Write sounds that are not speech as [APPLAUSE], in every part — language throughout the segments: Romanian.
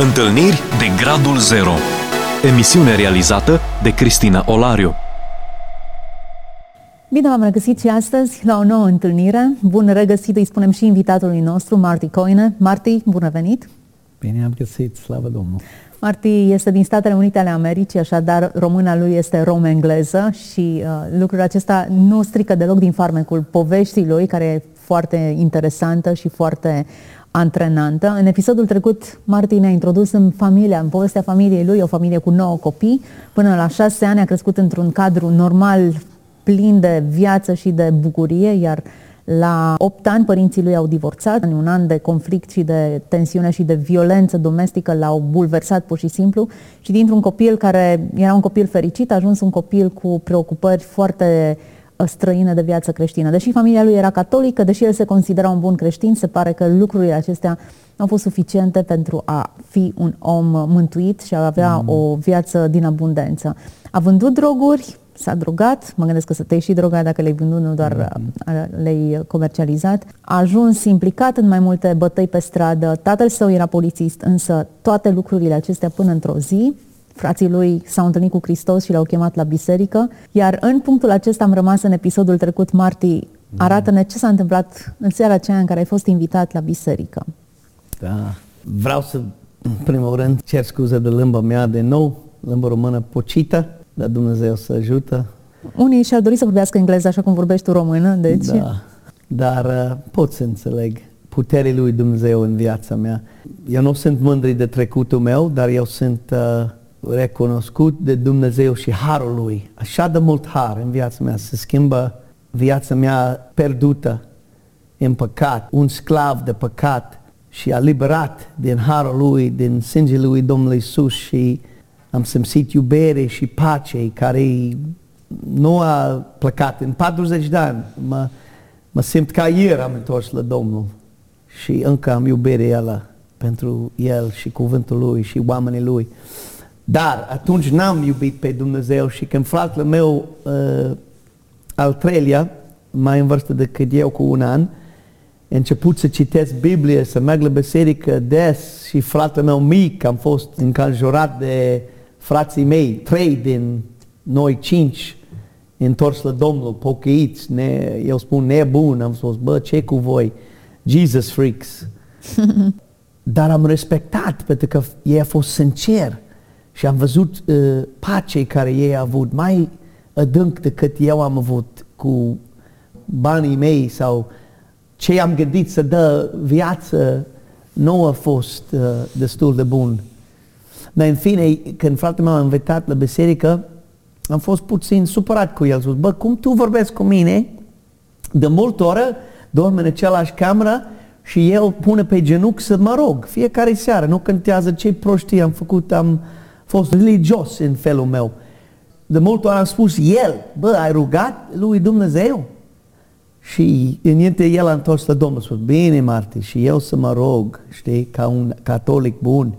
Întâlniri de Gradul Zero Emisiune realizată de Cristina Olariu Bine v-am regăsit și astăzi la o nouă întâlnire. Bun regăsit, îi spunem și invitatului nostru, Marty Coine. Marty, bun venit! Bine am găsit, slavă Domnului! Marty este din Statele Unite ale Americii, așadar româna lui este rom-engleză și uh, lucrul acesta nu strică deloc din farmecul poveștii lui, care e foarte interesantă și foarte antrenantă. În episodul trecut, Martin a introdus în familia, în povestea familiei lui, o familie cu nouă copii. Până la șase ani a crescut într-un cadru normal, plin de viață și de bucurie, iar la 8 ani părinții lui au divorțat, în un an de conflict și de tensiune și de violență domestică l-au bulversat pur și simplu și dintr-un copil care era un copil fericit a ajuns un copil cu preocupări foarte străină de viață creștină. Deși familia lui era catolică, deși el se considera un bun creștin, se pare că lucrurile acestea au fost suficiente pentru a fi un om mântuit și a avea mm. o viață din abundență. A vândut droguri, s-a drogat, mă gândesc că să te și drogat dacă le-ai vândut, nu doar mm le-ai comercializat. A ajuns implicat în mai multe bătăi pe stradă, tatăl său era polițist, însă toate lucrurile acestea până într-o zi Frații lui s-au întâlnit cu Hristos și l-au chemat la biserică, iar în punctul acesta am rămas în episodul trecut, Marti, arată-ne ce s-a întâmplat în seara aceea în care ai fost invitat la biserică. Da, vreau să, în primul rând, cer scuze de limba mea de nou, limba română pocită, dar Dumnezeu să ajută. Unii și-ar dori să vorbească engleză așa cum vorbești tu română, deci... Da, dar uh, pot să înțeleg puterea lui Dumnezeu în viața mea. Eu nu sunt mândri de trecutul meu, dar eu sunt uh, recunoscut de Dumnezeu și harul Lui. Așa de mult har în viața mea, se schimbă viața mea perdută în păcat, un sclav de păcat și a liberat din harul Lui, din sângele Lui Domnului Isus și am simțit iubire și pace care nu a plecat în 40 de ani. Mă, mă simt ca ieri am întors la Domnul și încă am iubire El pentru El și cuvântul Lui și oamenii Lui. Dar atunci n-am iubit pe Dumnezeu și când fratele meu uh, al treilea, mai în vârstă decât eu cu un an, a început să citesc Biblie, să merg la biserică des și fratele meu mic, am fost înconjurat de frații mei, trei din noi cinci, întors la Domnul, pocăiți, ne, eu spun nebun, am spus, bă, ce cu voi? Jesus freaks. [LAUGHS] Dar am respectat pentru că ei a fost sincer și am văzut uh, pace care ei au avut mai adânc decât eu am avut cu banii mei sau ce am gândit să dă viață nu a fost uh, destul de bun. Dar în fine, când fratele meu a invitat la biserică, am fost puțin supărat cu el. Spus, bă, cum tu vorbești cu mine? De multe ori dorm în același cameră și el pune pe genunchi să mă rog fiecare seară. Nu contează ce prostii am făcut, am uh, fost religios în felul meu. De multe ori am spus el, bă, ai rugat lui Dumnezeu? Și înainte el a întors la Domnul, a spus, bine Marti, și eu să mă rog, știi, ca un catolic bun.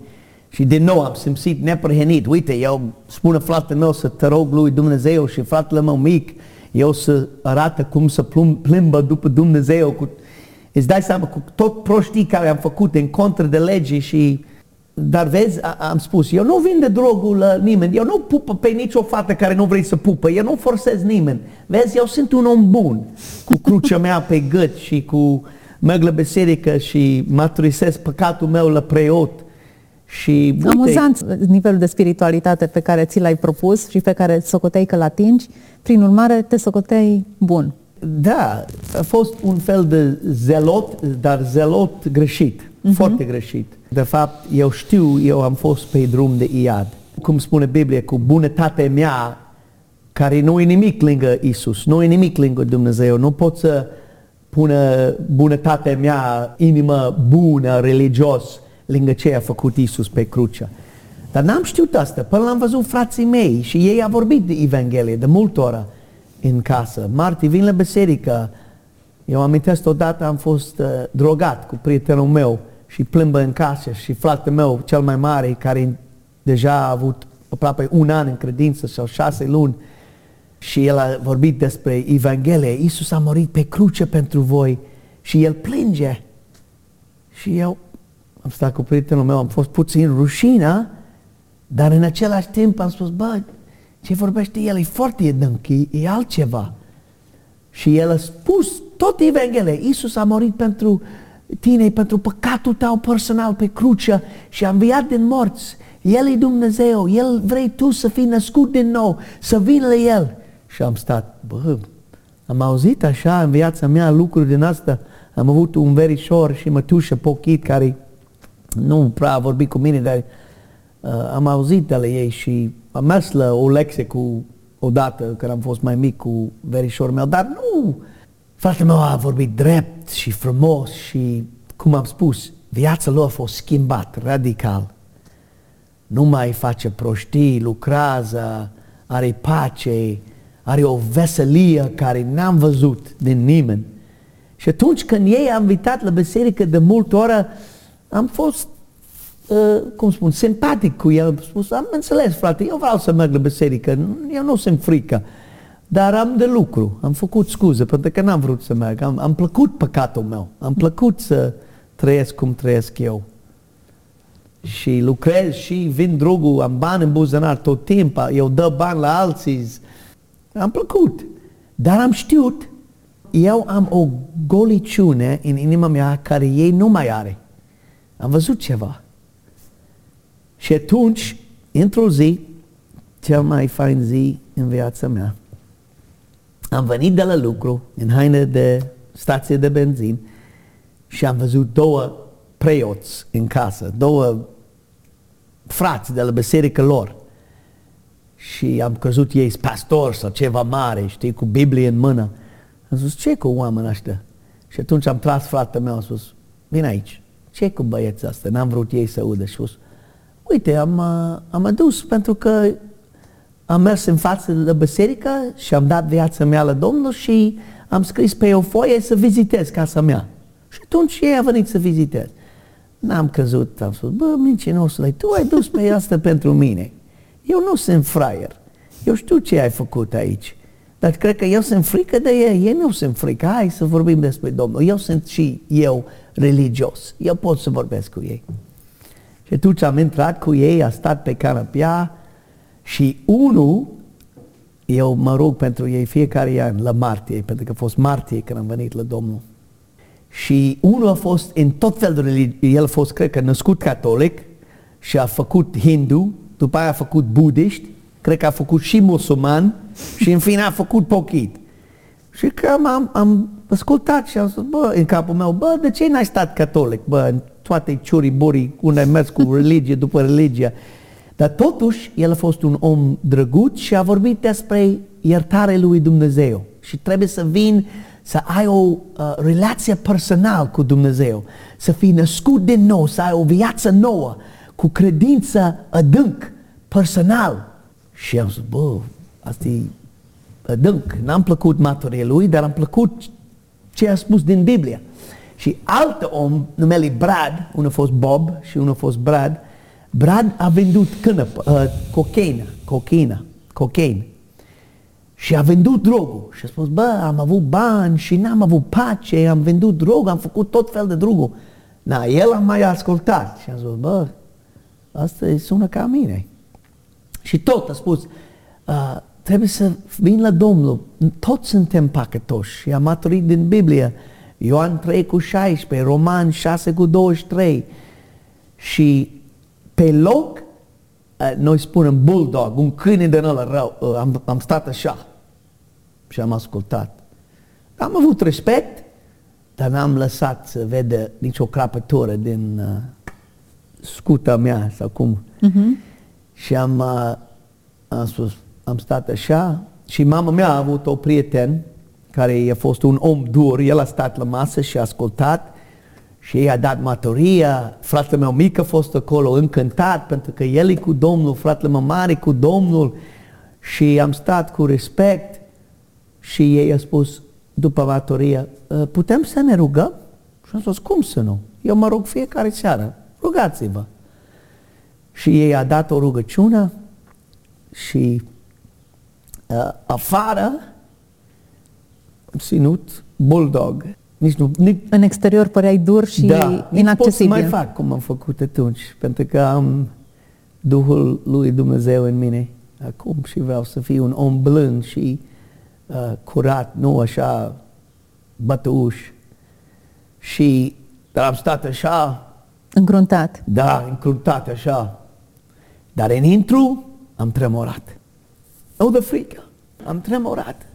Și din nou am simțit neprehenit, uite, eu spune fratele meu să te rog lui Dumnezeu și fratele meu mic, eu să arată cum să plimbă după Dumnezeu. Cu, îți dai seama cu tot prostii care am făcut în contră de lege și dar vezi, am spus, eu nu vin de drogul la nimeni, eu nu pupă pe nicio fată care nu vrei să pupă, eu nu forsez nimeni. Vezi, eu sunt un om bun, cu crucea mea pe gât și cu merg la biserică și maturisez păcatul meu la preot. Și, uite, Amuzant nivelul de spiritualitate pe care ți l-ai propus și pe care socoteai că-l atingi, prin urmare te socoteai bun. Da, a fost un fel de zelot, dar zelot greșit, uh-huh. foarte greșit. De fapt, eu știu, eu am fost pe drum de iad. Cum spune Biblia, cu bunătatea mea, care nu e nimic lângă Isus, nu e nimic lângă Dumnezeu, nu pot să pună bunătatea mea, inimă bună, religios, lângă ce a făcut Isus pe cruce. Dar n-am știut asta, până l-am văzut frații mei și ei au vorbit de Evanghelie de multe ori în casă. Marti, vin la biserică. Eu amintesc odată am fost uh, drogat cu prietenul meu și plimbă în casă și fratele meu cel mai mare care deja a avut aproape un an în credință sau șase luni și el a vorbit despre Evanghelie. Iisus a murit pe cruce pentru voi și el plânge. Și eu, am stat cu prietenul meu, am fost puțin rușină, dar în același timp am spus, bă, ce vorbește el e foarte adânc, e, e altceva. Și el a spus tot Evanghelia. Iisus a murit pentru tine, pentru păcatul tău personal pe cruce și a înviat din morți. El e Dumnezeu, El vrei tu să fii născut din nou, să vin la El. Și am stat, bă, am auzit așa în viața mea lucruri din asta. Am avut un verișor și mătușă pochit care nu prea a vorbit cu mine, dar uh, am auzit de la ei și am mers la o lecție cu odată când am fost mai mic cu verișorul meu, dar nu, fratele meu a vorbit drept și frumos și, cum am spus, viața lui a fost schimbat radical. Nu mai face prostii, lucrează, are pace, are o veselie care n-am văzut din nimeni. Și atunci când ei am invitat la biserică de multe ori, am fost, uh, cum spun, simpatic cu el. Am spus, am înțeles, frate, eu vreau să merg la biserică, eu nu sunt frică. Dar am de lucru, am făcut scuze pentru că n-am vrut să merg. Am, am plăcut păcatul meu, am plăcut să trăiesc cum trăiesc eu. Și lucrez și vin drogul, am bani în buzunar tot timpul, eu dă bani la alții. Am plăcut. Dar am știut, eu am o goliciune în inima mea care ei nu mai are. Am văzut ceva. Și atunci, într-o zi, cea mai fain zi în viața mea, am venit de la lucru, în haine de stație de benzin, și am văzut două preoți în casă, două frați de la biserică lor. Și am crezut ei pastor sau ceva mare, știi, cu Biblie în mână. Am spus, ce cu oamenii ăștia? Și atunci am tras fratele meu, am spus, vine aici ce cu băieții asta? N-am vrut ei să audă. Și spus, uite, am, uh, am adus pentru că am mers în față de biserică și am dat viața mea la Domnul și am scris pe o foaie să vizitez casa mea. Și atunci ei a venit să vizitez. N-am căzut, am spus, bă, mincinosule, tu ai dus pe asta [LAUGHS] pentru mine. Eu nu sunt fraier. Eu știu ce ai făcut aici. Dar cred că eu sunt frică de ei. Ei nu sunt frică. Hai să vorbim despre Domnul. Eu sunt și eu religios. Eu pot să vorbesc cu ei. Și atunci am intrat cu ei, a stat pe canapea și unul, eu mă rog pentru ei fiecare an la martie, pentru că a fost martie când am venit la Domnul. Și unul a fost în tot fel de religie, el a fost, cred că, născut catolic și a făcut hindu, după aia a făcut budiști, cred că a făcut și musulman și în fine a făcut pochit. Și că am, am ascultat și am spus, bă, în capul meu, bă, de ce n-ai stat catolic, bă, în toate ciurii burii unde ai mers cu religie după religie. Dar totuși, el a fost un om drăguț și a vorbit despre iertare lui Dumnezeu. Și trebuie să vin să ai o uh, relație personală cu Dumnezeu, să fii născut din nou, să ai o viață nouă, cu credință adânc, personal. Și am zis, bă, asta e adânc. N-am plăcut maturile lui, dar am plăcut ce a spus din Biblie. Și alt om, numele Brad, unul a fost Bob și unul a fost Brad, Brad a vândut cânăp, uh, cocaină, cocaină, cocaine. Și a vândut drogul. Și a spus, bă, am avut bani și n-am avut pace, am vândut drog, am făcut tot fel de drogul. Na, el a mai ascultat și a zis, bă, asta sună ca mine. Și tot a spus, uh, trebuie să vin la Domnul. Toți suntem păcătoși și am maturit din Biblie. Ioan 3 cu 16, Roman 6 cu 23. Și pe loc, noi spunem bulldog, un câine de ăla rău, am, am stat așa și am ascultat. Am avut respect, dar n-am lăsat să vede nicio crapătură din uh, scuta mea sau cum. Uh-huh. Și am, uh, am spus, am stat așa și mama mea a avut o prieten care a fost un om dur, el a stat la masă și a ascultat și ei a dat maturia, fratele meu mic a fost acolo încântat pentru că el e cu Domnul, fratele meu mare cu Domnul și am stat cu respect și ei a spus după maturia, ă, putem să ne rugăm? Și am spus, cum să nu? Eu mă rog fiecare seară, rugați-vă. Și ei a dat o rugăciune și uh, afară am ținut bulldog Nici nu, nici, În exterior păreai dur și da, nici pot să inaccesibil. mai fac cum am făcut atunci, pentru că am Duhul lui Dumnezeu în mine acum și vreau să fiu un om blând și uh, curat, nu așa bătuș. Și dar am stat așa, Îngruntat. da, încruntat așa, dar în intru am tremurat. O de frică, am tremurat.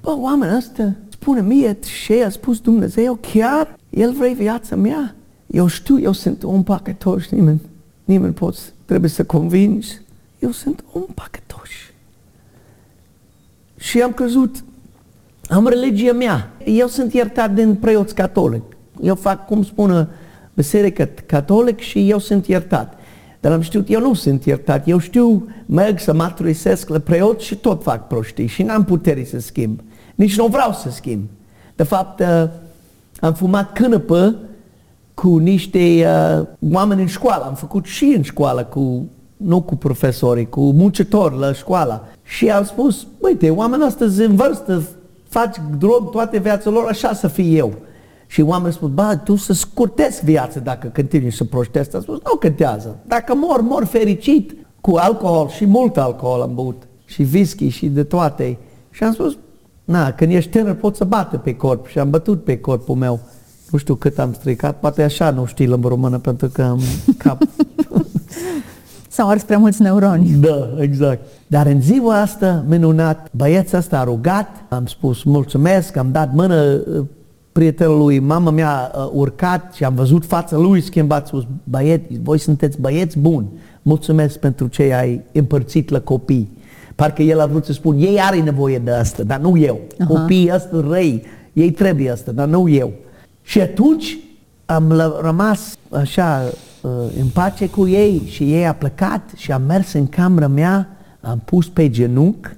Bă, oamenul ăsta spune mie ce a spus Dumnezeu, chiar El vrea viața mea. Eu știu, eu sunt un păcătoș, nimeni, nimeni poți, trebuie să convingi. Eu sunt un păcătoș. Și am crezut, am religia mea. Eu sunt iertat din preoți catolic. Eu fac, cum spune, biserică catolic și eu sunt iertat. Dar am știut, eu nu sunt iertat. Eu știu, merg să maturisesc la preot și tot fac prostii și n-am putere să schimb. Nici nu vreau să schimb. De fapt, uh, am fumat cânăpă cu niște uh, oameni în școală. Am făcut și în școală, cu, nu cu profesorii, cu muncitori la școală. Și am spus, uite, oamenii ăsta în vârstă, faci drog toate viața lor, așa să fii eu. Și oamenii spun, ba, tu să scurtezi viața dacă continui să proștezi. Am spus, nu contează. Dacă mor, mor fericit cu alcool și mult alcool am băut. Și whisky și de toate. Și am spus, na, când ești tânăr poți să bată pe corp. Și am bătut pe corpul meu. Nu știu cât am stricat, poate așa nu știi limba română pentru că am cap. [LAUGHS] S-au ars prea mulți neuroni. Da, exact. Dar în ziua asta, minunat, băiețul ăsta a rugat, am spus mulțumesc, am dat mână uh, prietenului, mama mea a urcat și am văzut fața lui schimbat, spus, băieți, voi sunteți băieți buni, mulțumesc pentru ce ai împărțit la copii. Parcă el a vrut să spun, ei are nevoie de asta, dar nu eu. Aha. Copiii ăsta răi, ei trebuie asta, dar nu eu. Și atunci am lă- rămas așa uh, în pace cu ei și ei a plecat și am mers în camera mea, am pus pe genunchi,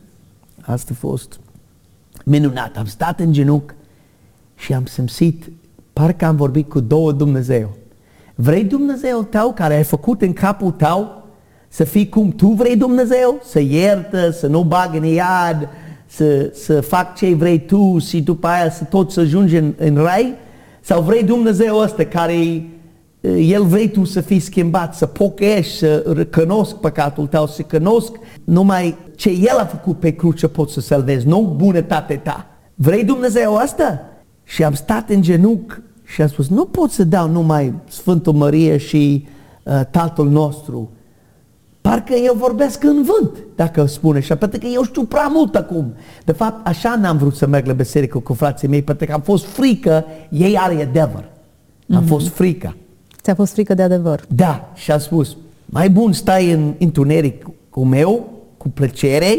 asta a fost minunat, am stat în genunchi și am simțit, parcă am vorbit cu două Dumnezeu. Vrei Dumnezeu tău care ai făcut în capul tău să fii cum tu vrei Dumnezeu? Să iertă, să nu bag în iad, să, să fac ce vrei tu și după aia să tot să ajungi în, în rai? Sau vrei Dumnezeu ăsta care eh, el vrei tu să fii schimbat, să pochești, să recunosc păcatul tău, să cunosc numai ce El a făcut pe cruce poți să salvezi, nu bunătatea ta. Vrei Dumnezeu asta? Și am stat în genunchi și am spus, nu pot să dau numai Sfântul Maria și uh, Tatăl nostru. Parcă eu vorbesc în vânt, dacă spune așa, pentru că eu știu prea mult acum. De fapt, așa n-am vrut să merg la biserică cu frații mei, pentru că am fost frică, ei are adevăr. Am Mhm. fost frică. Ți-a fost frică de adevăr. Da, și a spus, mai bun stai în întuneric cu meu, cu plăcere,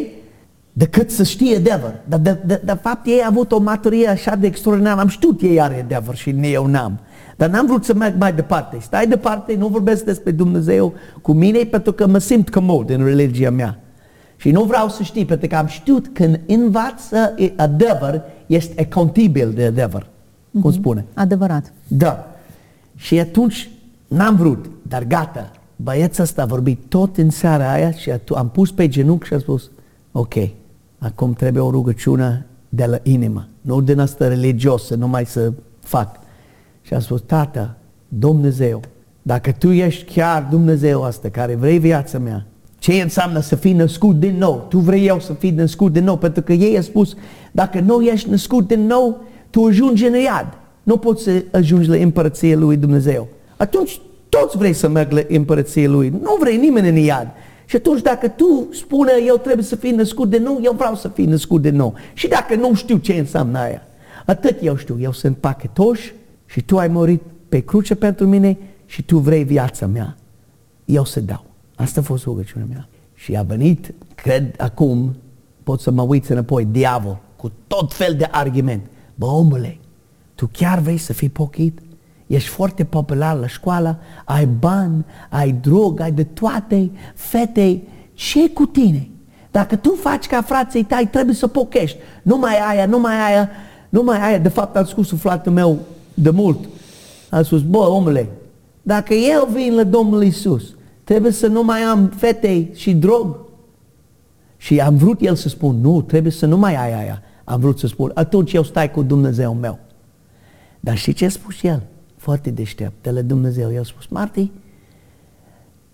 decât să știe adevăr. Dar de, de, de fapt ei au avut o maturie așa de extraordinară, am știut ei are adevăr și eu n-am. Dar n-am vrut să merg mai departe. Stai departe, nu vorbesc despre Dumnezeu cu mine pentru că mă simt comod în religia mea. Și nu vreau să știi, pentru că am știut că când învață adevăr, este accountabil de adevăr. Cum spune? Adevărat. Da. Și atunci n-am vrut, dar gata. Băiețul ăsta a vorbit tot în seara aia și atu- am pus pe genunchi și a spus, ok, acum trebuie o rugăciune de la inimă, nu din asta religiosă, numai să fac. Și a spus, tata, Dumnezeu, dacă tu ești chiar Dumnezeu ăsta care vrei viața mea, ce înseamnă să fii născut din nou? Tu vrei eu să fii născut din nou, pentru că ei a spus, dacă nu ești născut din nou, tu ajungi în iad. Nu poți să ajungi la împărăția lui Dumnezeu. Atunci toți vrei să merg la împărăția lui. Nu vrei nimeni în iad. Și atunci dacă tu spune eu trebuie să fii născut de nou, eu vreau să fii născut de nou. Și dacă nu știu ce înseamnă aia, atât eu știu, eu sunt pachetoș și tu ai murit pe cruce pentru mine și tu vrei viața mea. Eu să dau. Asta a fost rugăciunea mea. Și a venit, cred acum, pot să mă uit înapoi, diavol, cu tot fel de argument. Bă, omule, tu chiar vrei să fii pochit? Ești foarte popular la școală, ai bani, ai drog, ai de toate, fete, ce cu tine? Dacă tu faci ca frații tăi, trebuie să pochești. Numai aia, numai aia, numai aia. De fapt, am spus flatul meu de mult. Am spus, bă, omule, dacă eu vin la Domnul Isus, trebuie să nu mai am fete și drog. Și am vrut el să spun, nu, trebuie să nu mai ai aia. Am vrut să spun, atunci eu stai cu Dumnezeu meu. Dar știi ce a spus el? Foarte deștept, de la Dumnezeu. El a spus, Marti,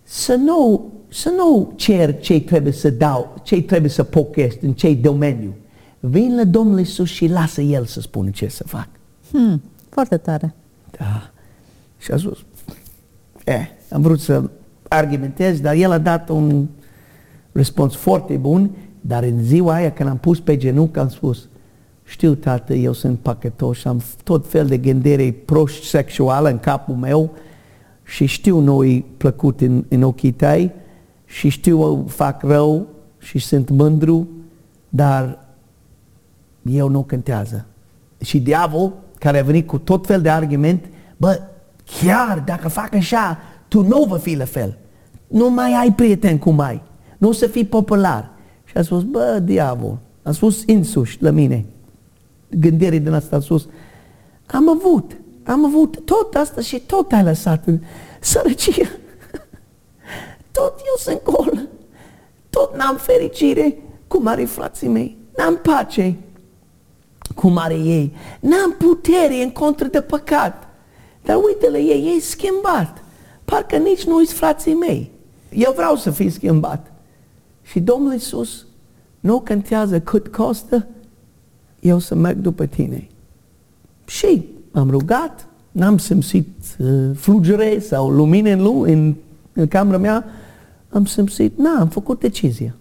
să nu, să nu cer ce trebuie să dau, ce trebuie să pocăiesc, în ce domeniu. Vin la Domnul Iisus și lasă El să spună ce să fac. Hmm, foarte tare. Da. Și a spus, eh, am vrut să argumentez, dar el a dat un răspuns foarte bun, dar în ziua aia când am pus pe genunchi am spus, știu, tată, eu sunt păcătos și am tot fel de gândire proști sexuală în capul meu și știu nu-i plăcut în, în ochii tăi și știu fac rău și sunt mândru, dar eu nu contează. Și diavol, care a venit cu tot fel de argument, bă, chiar dacă fac așa, tu nu vă fi la fel. Nu mai ai prieten cum ai. Nu o să fii popular. Și a spus, bă, diavol, a spus insuși la mine, gândire din asta a spus, am avut, am avut tot asta și tot ai lăsat în sărăcie. [LAUGHS] Tot eu sunt gol. Tot n-am fericire cum are frații mei. N-am pace cum are ei. N-am putere în contră de păcat. Dar uite la ei, ei schimbat. Parcă nici nu sunt frații mei. Eu vreau să fiu schimbat. Și Domnul Iisus nu contează cât costă, eu să merg după tine. Și am rugat, n-am simțit uh, flugere sau lumină în, în, în camera mea, am simțit, n am făcut decizia.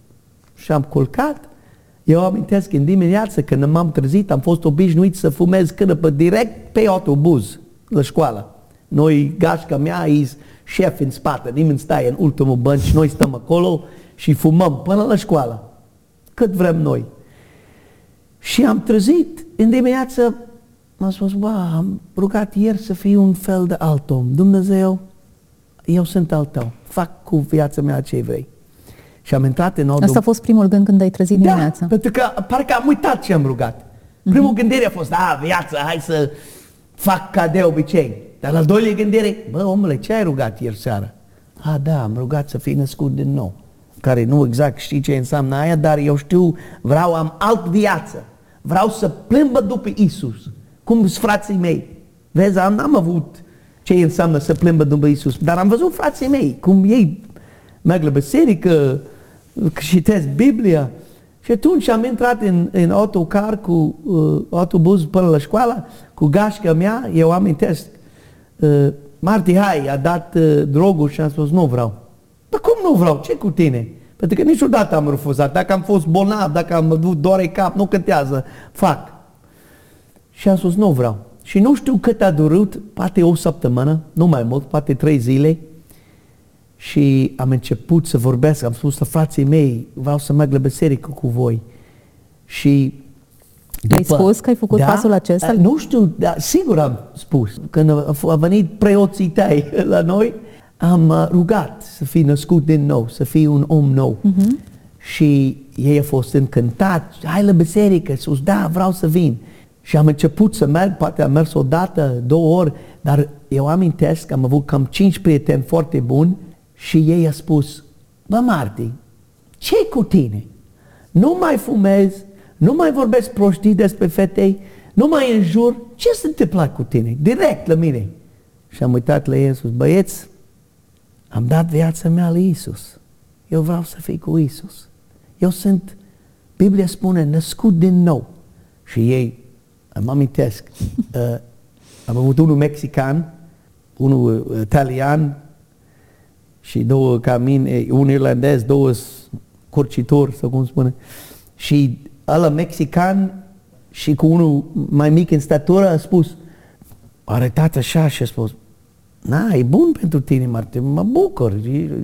Și am culcat. Eu amintesc în dimineață când m-am trezit, am fost obișnuit să fumez cânăpă direct pe autobuz la școală. Noi, gașca mea, e șef în spate, nimeni stai în ultimul bănci, noi stăm acolo și fumăm până la școală. Cât vrem noi. Și am trezit în dimineață, m-am spus, bă, am rugat ieri să fiu un fel de alt om. Dumnezeu, eu sunt al tău. Fac cu viața mea ce vrei. Și am intrat în Asta a fost primul gând când ai trezit da, dimineața. pentru că parcă am uitat ce am rugat. Primul mm-hmm. gândire a fost, da, viață, hai să fac ca de obicei. Dar la doilea gândire, bă, omule, ce ai rugat ieri seara? A, da, am rugat să fii născut din nou. Care nu exact știi ce înseamnă aia, dar eu știu, vreau, am alt viață. Vreau să plimbă după Isus. Cum sunt frații mei. Vezi, am, am avut ce înseamnă să plimbă după Isus. Dar am văzut frații mei, cum ei merg la biserică, citesc Biblia. Și atunci am intrat în, în autocar cu uh, autobuz până la școală, cu gașca mea, eu amintesc, uh, Marti, hai, a dat uh, drogul și am spus, nu vreau. Dar cum nu vreau? Ce cu tine? Pentru că niciodată am refuzat. Dacă am fost bolnav, dacă am avut doare cap, nu contează. Fac. Și am spus, nu vreau. Și nu știu cât a durat, poate o săptămână, nu mai mult, poate trei zile. Și am început să vorbesc, am spus la frații mei, vreau să merg la biserică cu voi. Și după, ai spus că ai făcut da, pasul acesta? Nu știu, dar sigur am spus. Când a venit preoții tăi [LAUGHS] la noi, am uh, rugat să fii născut din nou, să fii un om nou. Uh-huh. Și ei au fost încântat, hai la biserică, sus, da, vreau să vin. Și am început să merg, poate am mers o dată, două ori, dar eu amintesc că am avut cam cinci prieteni foarte buni și ei au spus, bă Marti, ce cu tine? Nu mai fumezi, nu mai vorbesc prostii despre fetei, nu mai înjur, ce se întâmplă cu tine? Direct la mine. Și am uitat la ei și spus, băieți, am dat viața mea lui Isus. Eu vreau să fiu cu Isus. Eu sunt, Biblia spune, născut din nou. Și ei, mă amintesc, [LAUGHS] uh, am avut unul mexican, unul uh, italian și două ca mine, un irlandez, două curcitori, sau cum spune. Și ăla mexican și cu unul mai mic în statură a spus, arătat așa și a spus, Na, e bun pentru tine, Martin, mă bucur,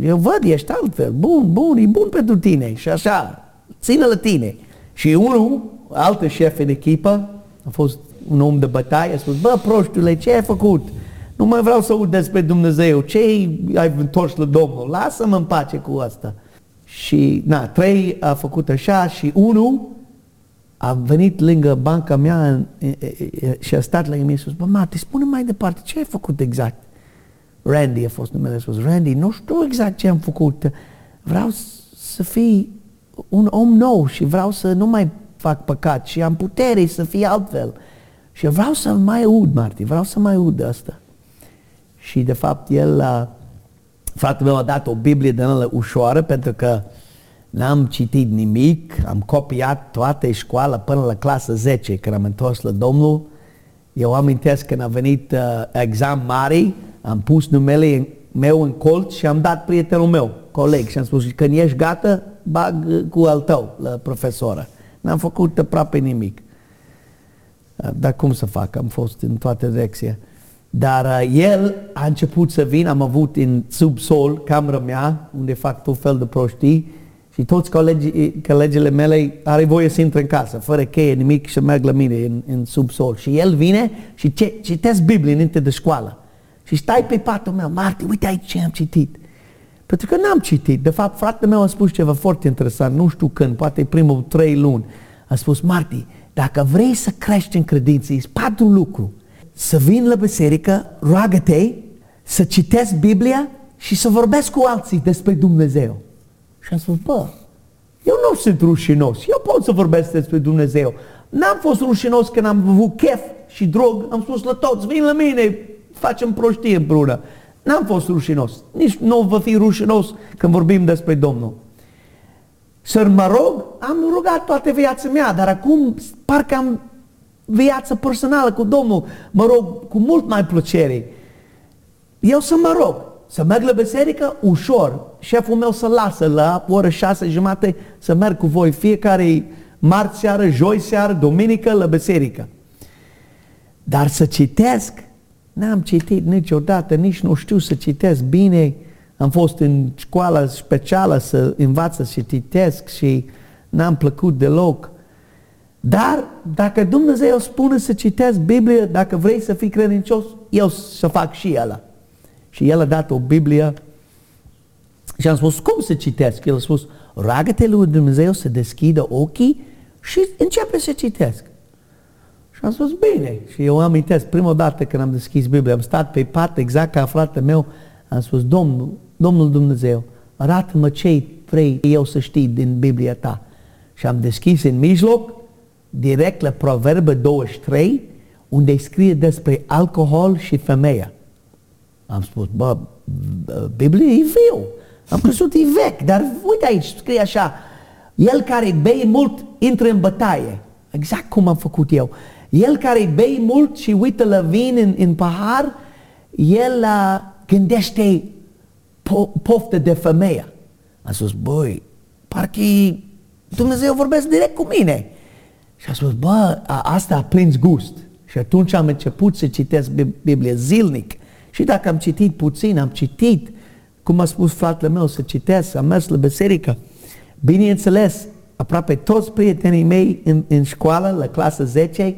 eu văd, ești altfel, bun, bun, e bun pentru tine și așa, ține la tine. Și unul, altă șef în echipă, a fost un om de bătaie, a spus, bă, proștule, ce ai făcut? Nu mai vreau să aud despre Dumnezeu, ce ai întors la Domnul? Lasă-mă în pace cu asta. Și, na, trei a făcut așa și unul a venit lângă banca mea și a stat lângă mine și a spus, bă, Mati, spune mai departe, ce ai făcut exact? Randy a fost numele, a spus, Randy, nu știu exact ce am făcut, vreau să fii un om nou și vreau să nu mai fac păcat și am putere să fie altfel. Și vreau să mai aud, Marti, vreau să mai aud asta. Și de fapt el, a, fratele meu a dat o Biblie de ăla ușoară pentru că n-am citit nimic, am copiat toată școala până la clasa 10 când am întors la Domnul. Eu amintesc când a venit uh, exam mare, am pus numele meu în colț și am dat prietenul meu, coleg, și am spus, când ești gata, bag uh, cu al tău la profesoră. N-am făcut aproape nimic. Uh, dar cum să fac? Am fost în toate direcția. Dar uh, el a început să vină, am avut în subsol camera mea, unde fac tot fel de prostii, și toți colegii, colegele mele are voie să intre în casă, fără cheie, nimic, și să merg la mine în, în subsol. Și el vine și ce, citesc Biblie înainte de școală. Și stai pe patul meu, Marti, uite aici ce am citit. Pentru că n-am citit. De fapt, fratele meu a spus ceva foarte interesant, nu știu când, poate primul trei luni. A spus, Marti, dacă vrei să crești în credință, e patru lucruri. Să vin la biserică, roagă-te, să citesc Biblia și să vorbesc cu alții despre Dumnezeu. Și am spus, bă, eu nu sunt rușinos, eu pot să vorbesc despre Dumnezeu. N-am fost rușinos când am avut chef și drog, am spus la toți, vin la mine, facem prostie împreună. N-am fost rușinos, nici nu vă fi rușinos când vorbim despre Domnul. Să mă rog, am rugat toată viața mea, dar acum parcă am viață personală cu Domnul, mă rog cu mult mai plăcere. Eu să mă rog, să merg la biserică ușor. Șeful meu să lasă la oră șase jumate să merg cu voi fiecare marți seară, joi seară, duminică la biserică. Dar să citesc, n-am citit niciodată, nici nu știu să citesc bine. Am fost în școală specială să învață să citesc și n-am plăcut deloc. Dar dacă Dumnezeu spune să citesc Biblie, dacă vrei să fii credincios, eu să fac și ăla. Și el a dat o Biblie și am spus, cum să citesc? El a spus, roagă-te lui Dumnezeu să deschidă ochii și începe să citesc. Și am spus, bine. Și eu amintesc, prima dată când am deschis Biblia, am stat pe pat exact ca fratele meu, am spus, Domnul, Domnul Dumnezeu, arată-mă ce vrei eu să știi din Biblia ta. Și am deschis în mijloc, direct la Proverbe 23, unde scrie despre alcool și femeia. Am spus, bă, Biblia e viu. Am crezut e vechi, dar uite aici, scrie așa, el care bei mult intră în bătaie. Exact cum am făcut eu. El care bei mult și uită la vin în, în pahar, el uh, gândește po- poftă de femeie. Am spus, băi, parcă Dumnezeu vorbesc direct cu mine. Și a spus, bă, a, asta a prins gust. Și atunci am început să citesc Biblia zilnic. Și dacă am citit puțin, am citit, cum a spus fratele meu, să citesc, am mers la biserică. Bineînțeles, aproape toți prietenii mei în, în școală, la clasa 10,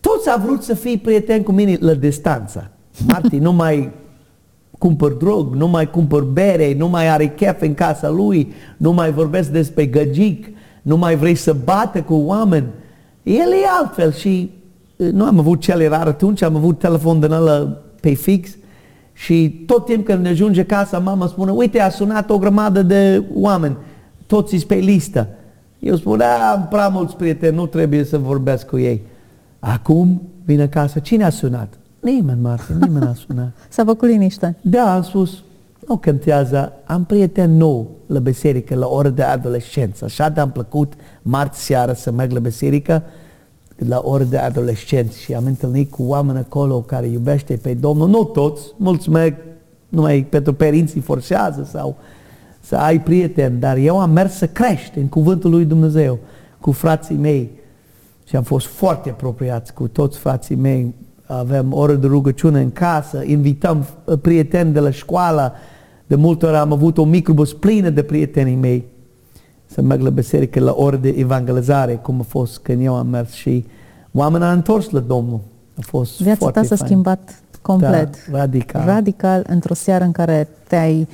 toți au vrut să fie prieteni cu mine la distanță. Marti nu mai cumpăr drog, nu mai cumpăr bere, nu mai are chef în casa lui, nu mai vorbesc despre găgic, nu mai vrei să bată cu oameni. El e altfel și uh, nu am avut cele rare atunci, am avut telefon din ăla pe fix și tot timp când ne ajunge casa, mama spune, uite, a sunat o grămadă de oameni, toți pe listă. Eu spun, da, am prea mulți prieteni, nu trebuie să vorbesc cu ei. Acum vine acasă, cine a sunat? Nimeni, Martin, nimeni a sunat. [LAUGHS] S-a făcut liniște. Da, am spus, nu cântează, am prieten nou la biserică, la oră de adolescență. Așa de am plăcut marți seara să merg la biserică, la ori de adolescenți și am întâlnit cu oameni acolo care iubește pe Domnul, nu toți, mulți merg numai pentru părinții forțează sau să ai prieteni, dar eu am mers să crești în cuvântul lui Dumnezeu cu frații mei și am fost foarte apropiați cu toți frații mei. Avem oră de rugăciune în casă, invităm prieteni de la școală, de multe ori am avut o microbus plină de prietenii mei să merg la biserică la ore de evangelizare, cum a fost când eu am mers și oamenii au întors la Domnul. A fost Viața foarte ta s-a fain. schimbat complet. Da, radical. Radical, într-o seară în care te-ai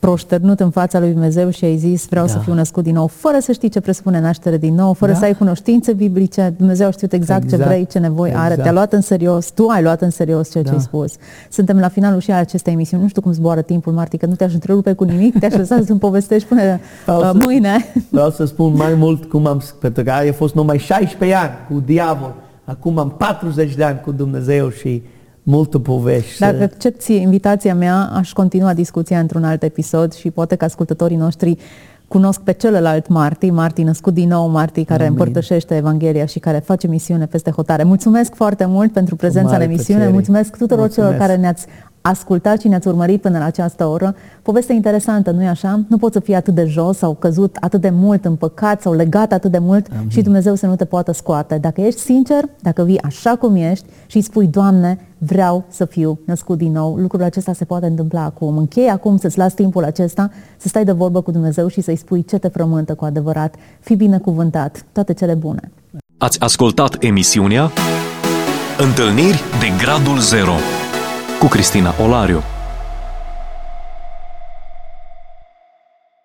proșternut în fața lui Dumnezeu și ai zis vreau Da. să fiu născut din nou, fără să știi ce presupune naștere din nou, fără Da. să ai cunoștințe biblice, Dumnezeu a știut exact, ce Exact. vrei, ce nevoie are, Exact. te-a luat în serios, tu ai luat în serios ceea ce Da. ai spus. Suntem la finalul și al acestei emisiuni, nu știu cum zboară timpul, Marti, că nu te-aș întrerupe cu nimic, te-aș lăsa să-mi povestești până Vreau uh, să- mâine. Vreau să spun mai mult cum am, pentru că a fost numai 16 ani cu diavol. Acum am 40 de ani cu Dumnezeu și multă povești. Dacă accepti invitația mea, aș continua discuția într-un alt episod și poate că ascultătorii noștri cunosc pe celălalt Marti, Marti născut din nou, Marti care Amin. împărtășește Evanghelia și care face misiune peste hotare. Mulțumesc foarte mult pentru prezența în emisiune, plăcere. mulțumesc tuturor mulțumesc. celor care ne-ați ascultat și ne-ați urmărit până la această oră. Poveste interesantă, nu-i așa? Nu poți să fii atât de jos sau căzut atât de mult în păcat sau legat atât de mult Amin. și Dumnezeu să nu te poată scoate. Dacă ești sincer, dacă vii așa cum ești și îi spui, Doamne, vreau să fiu născut din nou, lucrul acesta se poate întâmpla acum. Închei acum să-ți las timpul acesta, să stai de vorbă cu Dumnezeu și să-i spui ce te frământă cu adevărat. Fii binecuvântat. Toate cele bune. Ați ascultat emisiunea Întâlniri de Gradul Zero ku Kristina Olarju.